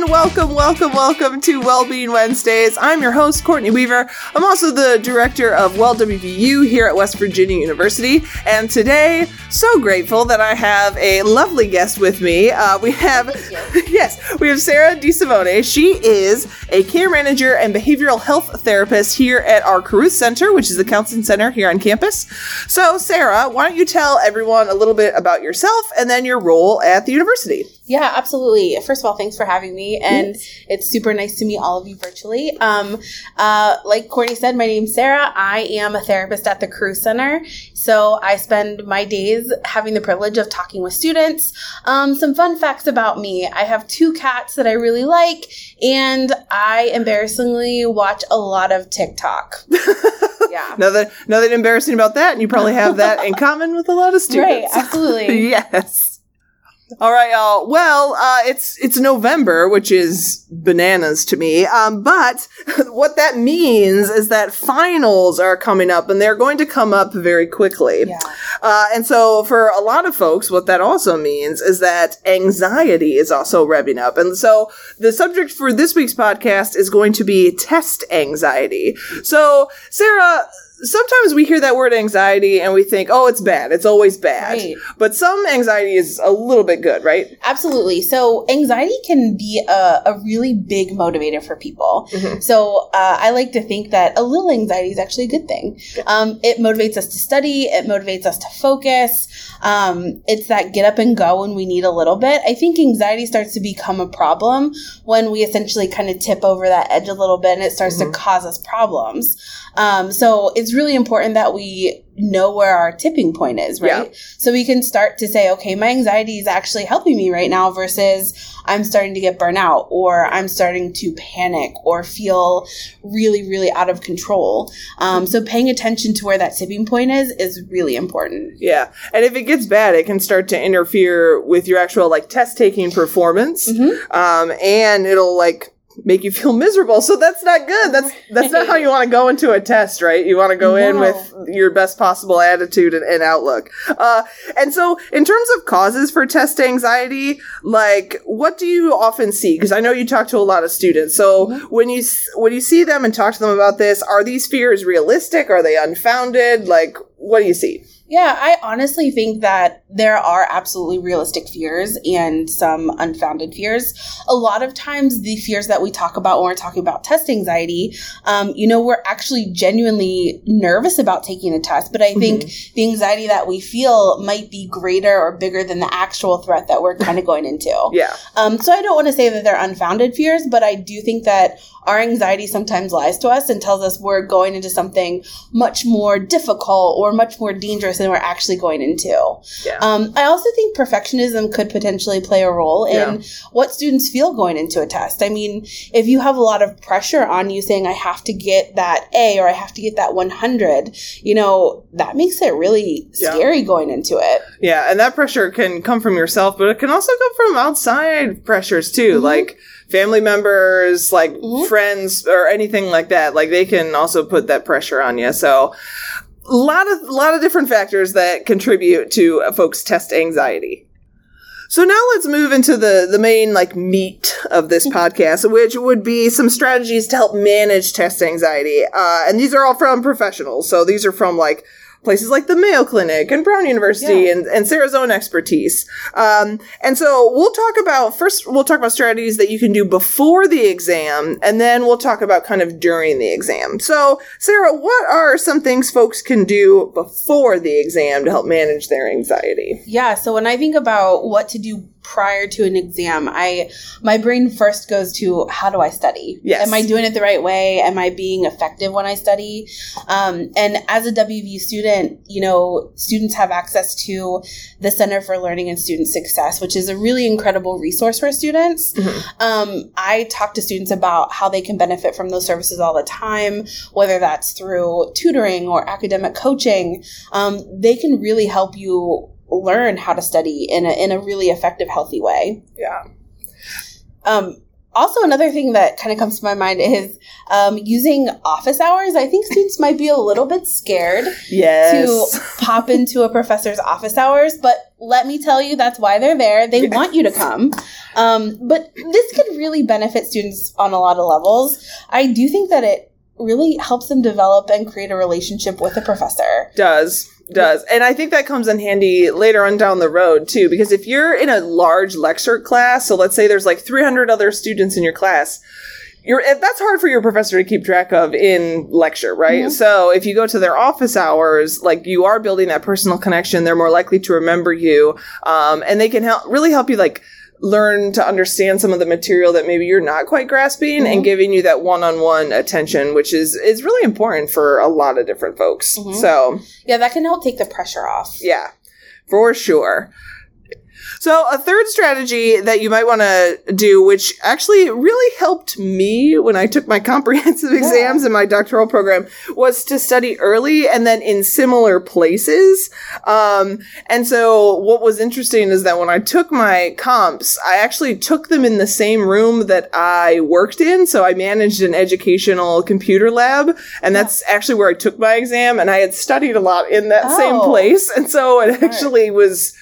everyone. Welcome, welcome, welcome to Wellbeing Wednesdays. I'm your host, Courtney Weaver. I'm also the director of Well WVU here at West Virginia University. And today, so grateful that I have a lovely guest with me. Uh, we have, yes, we have Sarah DeSimone. She is a care manager and behavioral health therapist here at our Carruth Center, which is the counseling center here on campus. So, Sarah, why don't you tell everyone a little bit about yourself and then your role at the university? Yeah, absolutely. First of all, thanks for having me, and it's super nice to meet all of you virtually. Um, uh, like Courtney said, my name's Sarah. I am a therapist at the Crew Center, so I spend my days having the privilege of talking with students. Um, some fun facts about me: I have two cats that I really like, and I embarrassingly watch a lot of TikTok. yeah. Nothing, nothing embarrassing about that, and you probably have that in common with a lot of students. Right, absolutely. yes. All right, y'all. Well, uh, it's it's November, which is bananas to me. Um, but what that means is that finals are coming up, and they're going to come up very quickly. Yeah. Uh, and so, for a lot of folks, what that also means is that anxiety is also revving up. And so, the subject for this week's podcast is going to be test anxiety. So, Sarah, sometimes we hear that word anxiety and we think, oh, it's bad. It's always bad. Right. But some anxiety is a little bit good, right? Absolutely. So anxiety can be a, a really big motivator for people. Mhm. So uh, I like to think that a little anxiety is actually a good thing. Um, it motivates us to study. It motivates us to focus. Um, it's that get up and go when we need a little bit. I think anxiety starts to become a problem when we essentially kind of tip over that edge a little bit and it starts Mhm. to cause us problems. Um, so it's really important that we know where our tipping point is, right? Yeah. So we can start to say, okay, my anxiety is actually helping me right now versus I'm starting to get burnout or I'm starting to panic or feel really, really out of control. Um, so paying attention to where that tipping point is is really important. Yeah. And if it gets bad, it can start to interfere with your actual like test taking performance. Mhm. Um, and it'll like make you feel miserable. So that's not good. That's that's not how you want to go into a test, right? You want to go in with your best possible attitude and, and outlook. Uh, and so in terms of causes for test anxiety, like what do you often see? Because I know you talk to a lot of students. So Mhm. when you when you see them and talk to them about this, are these fears realistic? Are they unfounded? Like what do you see? Yeah, I honestly think that there are absolutely realistic fears and some unfounded fears. A lot of times, the fears that we talk about when we're talking about test anxiety, um, you know, we're actually genuinely nervous about taking a test, but I think the anxiety that we feel might be greater or bigger than the actual threat that we're kind of going into. Yeah. Um, so I don't want to say that they're unfounded fears, but I do think that our anxiety sometimes lies to us and tells us we're going into something much more difficult or much more dangerous than we're actually going into. Yeah. Um, I also think perfectionism could potentially play a role in Yeah. what students feel going into a test. I mean, if you have a lot of pressure on you saying, I have to get that A or I have to get that 100, you know, that makes it really Yeah. scary going into it. Yeah, and that pressure can come from yourself, but it can also come from outside pressures too, Mhm. like family members, like Mhm. friends, or anything like that. Like they can also put that pressure on you. So, a lot of lot of different factors that contribute to uh, folks' test anxiety. So now let's move into the the main like meat of this podcast, which would be some strategies to help manage test anxiety. Uh, and these are all from professionals. So these are from like places like the Mayo Clinic and Brown University Yeah. and, and Sarah's own expertise. Um, and so we'll talk about first we'll talk about strategies that you can do before the exam, and then we'll talk about kind of during the exam. So Sarah, what are some things folks can do before the exam to help manage their anxiety? Yeah, so when I think about what to do prior to an exam, I my brain first goes to how do I study? Yes. Am I doing it the right way? Am I being effective when I study? Um, and as a WVU student, you know, students have access to the Center for Learning and Student Success, which is a really incredible resource for students. Mhm. Um, I talk to students about how they can benefit from those services all the time, whether that's through tutoring or academic coaching. Um, they can really help you learn how to study in a, in a really effective, healthy way. Yeah. Um, also, another thing that kind of comes to my mind is um, using office hours. I think students might be a little bit scared Yes. to pop into a professor's office hours, but let me tell you, that's why they're there. They Yeah. want you to come. Um, but this could really benefit students on a lot of levels. I do think that it really helps them develop and create a relationship with a professor. does does and i think that comes in handy later on down the road too because if you're in a large lecture class so let's say there's like 300 other students in your class you're eh, that's hard for your professor to keep track of in lecture right Mhm. so if you go to their office hours like you are building that personal connection they're more likely to remember you um, and they can help really help you like learn to understand some of the material that maybe you're not quite grasping and Mhm. giving you that one-on-one attention which is is really important for a lot of different folks Mhm. so Yeah, that can help take the pressure off. yeah, for sure. So, a third strategy that you might want to do, which actually really helped me when I took my comprehensive Yeah. exams in my doctoral program, was to study early and then in similar places. Um, and so, what was interesting is that when I took my comps, I actually took them in the same room that I worked in. So, I managed an educational computer lab, and that's actually where I took my exam. And I had studied a lot in that same Oh. place. And so, it actually was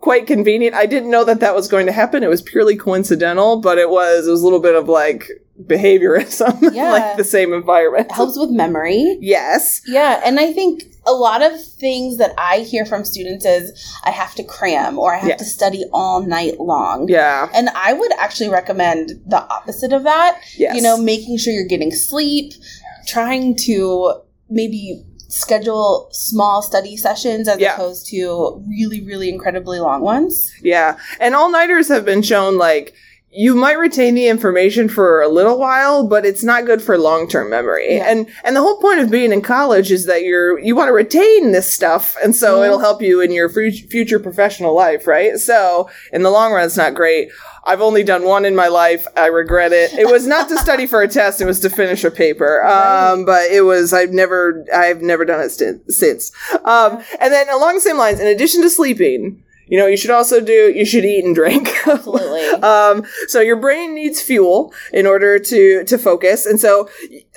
quite convenient. I didn't know that that was going to happen. It was purely coincidental, but it was it was a little bit of like behaviorism, Yeah. like the same environment. It helps with memory. Yes. Yeah, and I think a lot of things that I hear from students is I have to cram or I have Yeah. to study all night long. Yeah. And I would actually recommend the opposite of that. Yes. You know, making sure you're getting sleep, trying to maybe schedule small study sessions as Yeah. opposed to really, really incredibly long ones. Yeah. And all nighters have been shown like you might retain the information for a little while, but it's not good for long-term memory. Yeah. And and the whole point of being in college is that you're you want to retain this stuff, and so Mhm. it'll help you in your fu- future professional life, right? So in the long run, it's not great. I've only done one in my life. I regret it. It was not to study for a test; it was to finish a paper. Um, but it was. I've never. I've never done it sti- since. Um, and then along the same lines, in addition to sleeping, you know, you should also do. You should eat and drink. Absolutely. Um, so your brain needs fuel in order to to focus, and so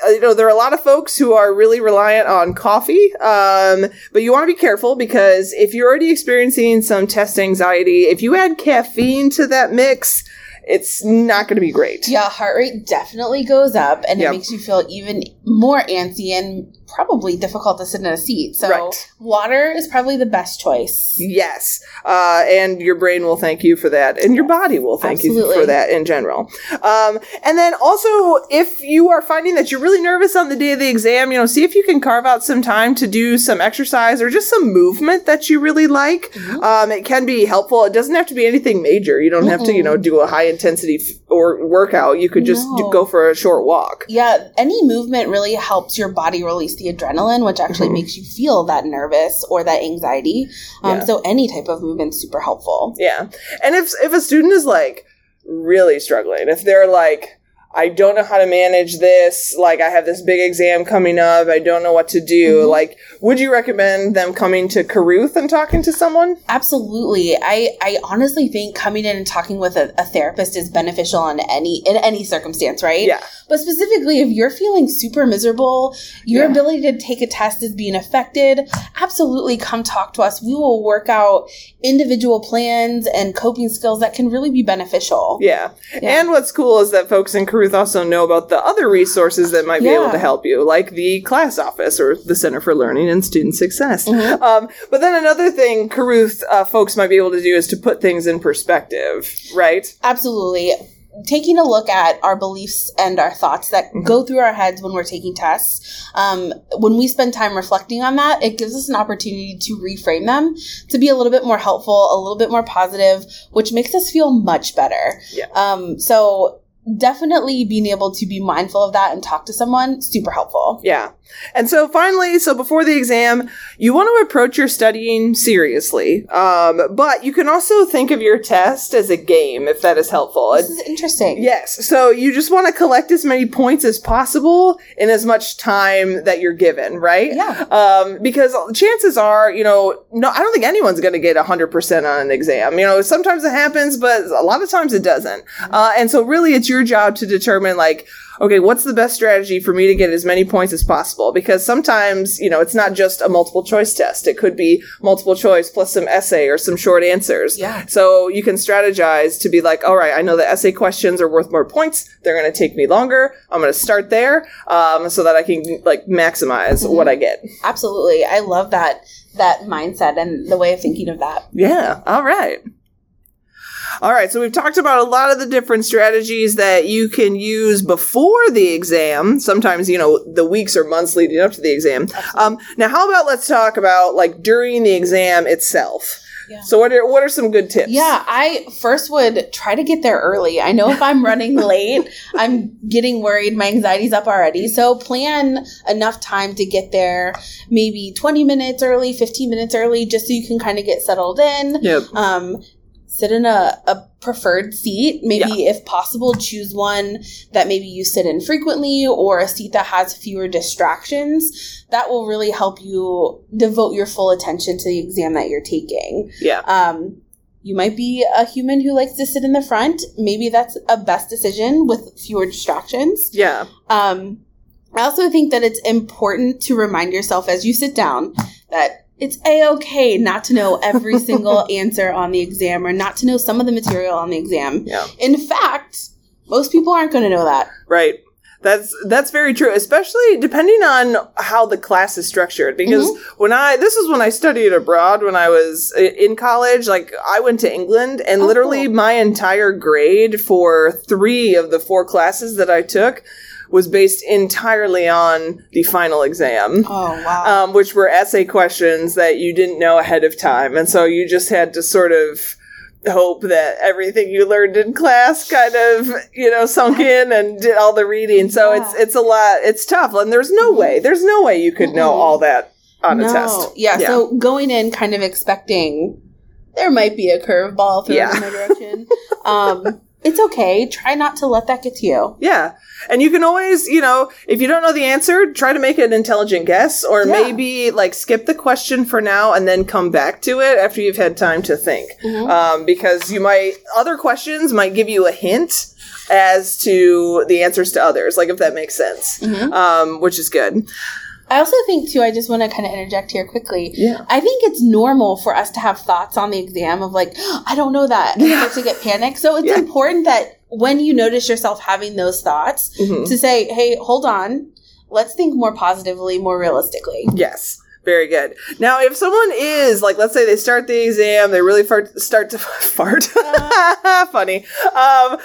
uh, you know there are a lot of folks who are really reliant on coffee. Um, but you want to be careful because if you're already experiencing some test anxiety, if you add caffeine to that mix, it's not going to be great. Yeah, heart rate definitely goes up and Yep. it makes you feel even more antsy and probably difficult to sit in a seat. So, Right. water is probably the best choice. Yes, uh, and your brain will thank you for that, and your body will thank you for that in general. Um, and then also, if you are finding that you're really nervous on the day of the exam, you know, see if you can carve out some time to do some exercise or just some movement that you really like. Mhm. Um, it can be helpful. It doesn't have to be anything major. You don't have to, you know, do a high intensity f- or workout. You could just do, No. go for a short walk. Yeah, any movement really helps your body release the adrenaline, which actually Mhm. makes you feel that nervous or that anxiety. Um, Yeah. So, any type of movement super helpful. Yeah. And if if a student is like really struggling, if they're like I don't know how to manage this, like I have this big exam coming up, I don't know what to do, Mhm. like would you recommend them coming to Carruth and talking to someone? Absolutely. I, I honestly think coming in and talking with a, a therapist is beneficial in any in any circumstance, right? Yeah. But specifically, if you're feeling super miserable, your Yeah. ability to take a test is being affected, absolutely come talk to us. We will work out individual plans and coping skills that can really be beneficial. Yeah. Yeah. And what's cool is that folks in Carruth also know about the other resources that might be able to help you, like the class office or the Center for Learning and Student Success. Mhm. Um, but then another thing Carruth uh, folks might be able to do is to put things in perspective, right? Absolutely. Taking a look at our beliefs and our thoughts that Mhm. go through our heads when we're taking tests, um, when we spend time reflecting on that, it gives us an opportunity to reframe them to be a little bit more helpful, a little bit more positive, which makes us feel much better. Yeah. Um, so definitely being able to be mindful of that and talk to someone, super helpful. Yeah. And so finally, so before the exam, you want to approach your studying seriously. Um, but you can also think of your test as a game if that is helpful. This is interesting. Yes. So you just want to collect as many points as possible in as much time that you're given, right? Yeah. Um, because chances are, you know, no, I don't think anyone's going to get 100% on an exam. You know, sometimes it happens, but a lot of times it doesn't. Uh, and so really it's your your job to determine like, okay, what's the best strategy for me to get as many points as possible? Because sometimes, you know, it's not just a multiple choice test. It could be multiple choice plus some essay or some short answers. Yeah. So you can strategize to be like, all right, I know the essay questions are worth more points. They're going to take me longer. I'm going to start there um, so that I can like maximize Mm-hmm. what I get. Absolutely. I love that that mindset and the way of thinking of that. Yeah. All right. All right. So we've talked about a lot of the different strategies that you can use before the exam. Sometimes, you know, the weeks or months leading up to the exam. Um, now, how about let's talk about like during the exam itself. Yeah. So what are what are some good tips? Yeah, I first would try to get there early. I know if I'm running late, I'm getting worried. My anxiety's up already. So plan enough time to get there, maybe 20 minutes early, 15 minutes early, just so you can kind of get settled in. Yep. Um, sit in a, a preferred seat. Maybe, if possible, choose one that maybe you sit in frequently or a seat that has fewer distractions. That will really help you devote your full attention to the exam that you're taking. Yeah. Um, you might be a human who likes to sit in the front. Maybe that's a best decision with fewer distractions. Yeah. Um, I also think that it's important to remind yourself as you sit down that it's a okay not to know every single answer on the exam or not to know some of the material on the exam. Yeah. In fact, most people aren't going to know that. Right. That's that's very true, especially depending on how the class is structured. Because mm-hmm. when I this is when I studied abroad when I was in college. Like I went to England, and Oh, literally cool. my entire grade for three of the four classes that I took was based entirely on the final exam. Oh wow! Um, which were essay questions that you didn't know ahead of time, and so you just had to sort of hope that everything you learned in class kind of you know sunk in and did all the reading. So it's Yeah. it's a lot. It's tough, and there's no way. There's no way you could know all that on a no, test. yeah, So going in, kind of expecting there might be a curveball thrown Yeah. in my direction. um, it's okay. Try not to let that get to you. Yeah. And you can always, you know, if you don't know the answer, try to make an intelligent guess or Yeah. maybe like skip the question for now and then come back to it after you've had time to think. Mhm. Um, because you might, other questions might give you a hint as to the answers to others, like if that makes sense, Mhm. um, which is good. I also think too. I just want to kind of interject here quickly. Yeah. I think it's normal for us to have thoughts on the exam of like, I don't know that, and Yeah. to get panicked. So it's Yeah. important that when you notice yourself having those thoughts, Mhm. to say, "Hey, hold on, let's think more positively, more realistically." Yes. Very good. Now, if someone is like, let's say they start the exam, they really fart, start to fart. Funny. Um,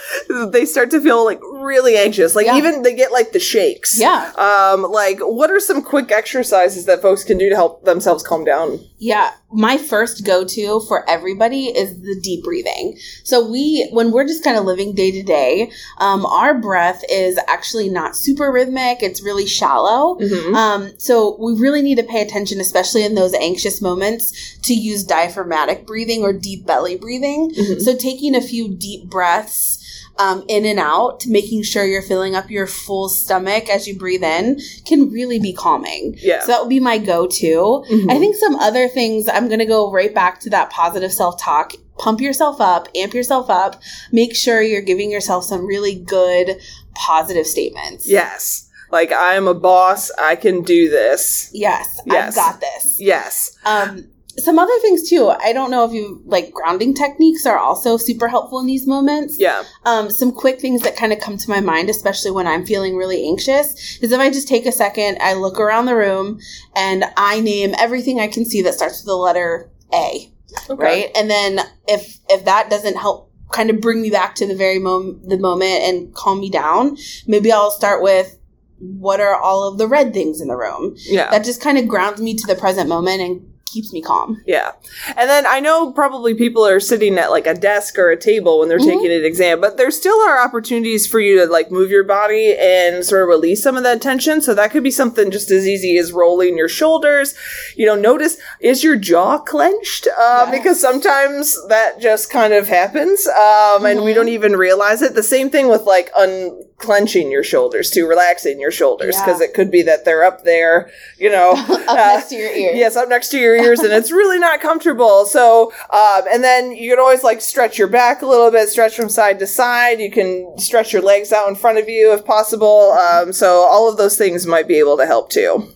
they start to feel like really anxious. Like Yeah. even they get like the shakes. Yeah. Um, like what are some quick exercises that folks can do to help themselves calm down? Yeah, my first go to for everybody is the deep breathing. So we, when we're just kind of living day to day, um, our breath is actually not super rhythmic. It's really shallow. Mhm. Um, so we really need to pay attention, especially in those anxious moments, to use diaphragmatic breathing or deep belly breathing. Mhm. So taking a few deep breaths. Um, in and out, making sure you're filling up your full stomach as you breathe in can really be calming. Yeah. So that would be my go to. Mhm. I think some other things, I'm going to go right back to that positive self talk. Pump yourself up, amp yourself up. Make sure you're giving yourself some really good positive statements. Yes. Like I'm a boss. I can do this. Yes, Yes. I've got this. Yes. Um, some other things too. I don't know if you like grounding techniques are also super helpful in these moments. Yeah. Um, some quick things that kind of come to my mind, especially when I'm feeling really anxious, is if I just take a second, I look around the room, and I name everything I can see that starts with the letter A. Okay. right and then if if that doesn't help kind of bring me back to the very moment the moment and calm me down maybe i'll start with what are all of the red things in the room Yeah. that just kind of grounds me to the present moment and keeps me calm Yeah. And then I know probably people are sitting at like a desk or a table when they're Mhm. taking an exam, but there still are opportunities for you to like move your body and sort of release some of that tension. So that could be something just as easy as rolling your shoulders. You know, notice is your jaw clenched? Uh, Yes. Because sometimes that just kind of happens um, and we Mhm. don't even realize it. The same thing with like unclenching your shoulders too, relaxing your shoulders Yeah. because it could be that they're up there, you know. up uh, next to your ear Yes, up next to your and it's really not comfortable. So, um, and then you can always like stretch your back a little bit, stretch from side to side. You can stretch your legs out in front of you if possible. Um, so all of those things might be able to help too.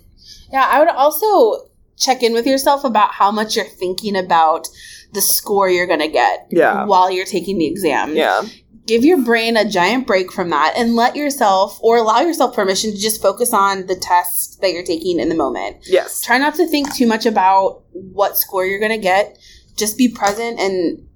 Yeah, I would also check in with yourself about how much you're thinking about the score you're going to get Yeah. while you're taking the exam. Yeah. Give your brain a giant break from that and let yourself or allow yourself permission to just focus on the test that you're taking in the moment. Yes. Try not to think too much about what score you're going to get. Just be present and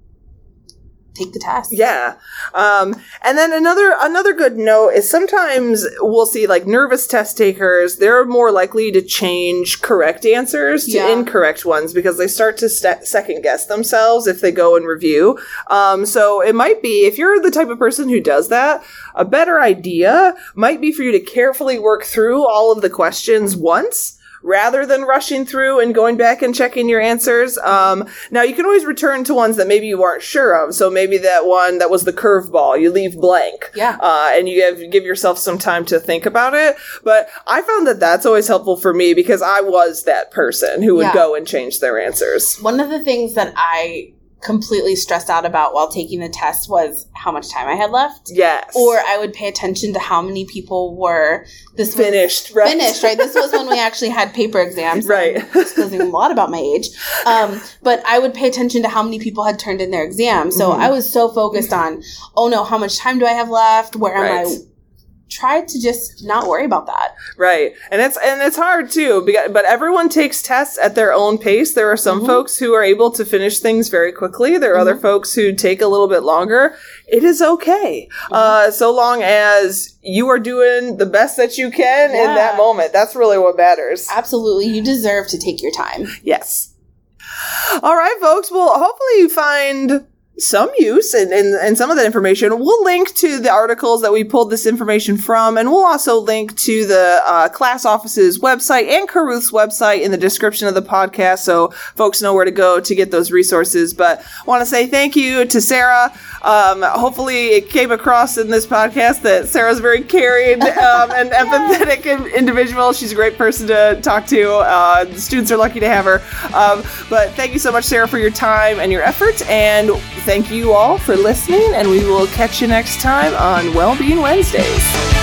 take the test. Yeah. Um, and then another another good note is sometimes we'll see like nervous test takers, they're more likely to change correct answers to Yeah. incorrect ones because they start to st- second guess themselves if they go and review. Um, so it might be if you're the type of person who does that, a better idea might be for you to carefully work through all of the questions once rather than rushing through and going back and checking your answers. Um, now you can always return to ones that maybe you weren't sure of. So maybe that one that was the curveball, you leave blank. Yeah. Uh, and you give, give yourself some time to think about it. But I found that that's always helpful for me because I was that person who would Yeah. go and change their answers. One of the things that I completely stressed out about while taking the test was how much time I had left. Yes. Or I would pay attention to how many people were this was finished, right? finished, right? This was when we actually had paper exams. Right. Disclosing a lot about my age. Um, but I would pay attention to how many people had turned in their exam. So Mhm. I was so focused on, oh no, how much time do I have left? Where am I? Tried to just not worry about that. Right. And it's and it's hard too, because, but everyone takes tests at their own pace. There are some Mhm. folks who are able to finish things very quickly. There are other Mhm. folks who take a little bit longer. It is okay. Uh, so long as you are doing the best that you can in that moment. That's really what matters. Absolutely. You deserve to take your time. Yes. All right, folks. Well, hopefully you find some use and, in, in some of that information. We'll link to the articles that we pulled this information from, and we'll also link to the uh, class office's website and Carruth's website in the description of the podcast so folks know where to go to get those resources. But I want to say thank you to Sarah. Um, hopefully, it came across in this podcast that Sarah's a very caring um, and empathetic individual. She's a great person to talk to. Uh, the students are lucky to have her. Um, but thank you so much, Sarah, for your time and your efforts. And thank you all for listening. And we will catch you next time on Wellbeing Wednesdays.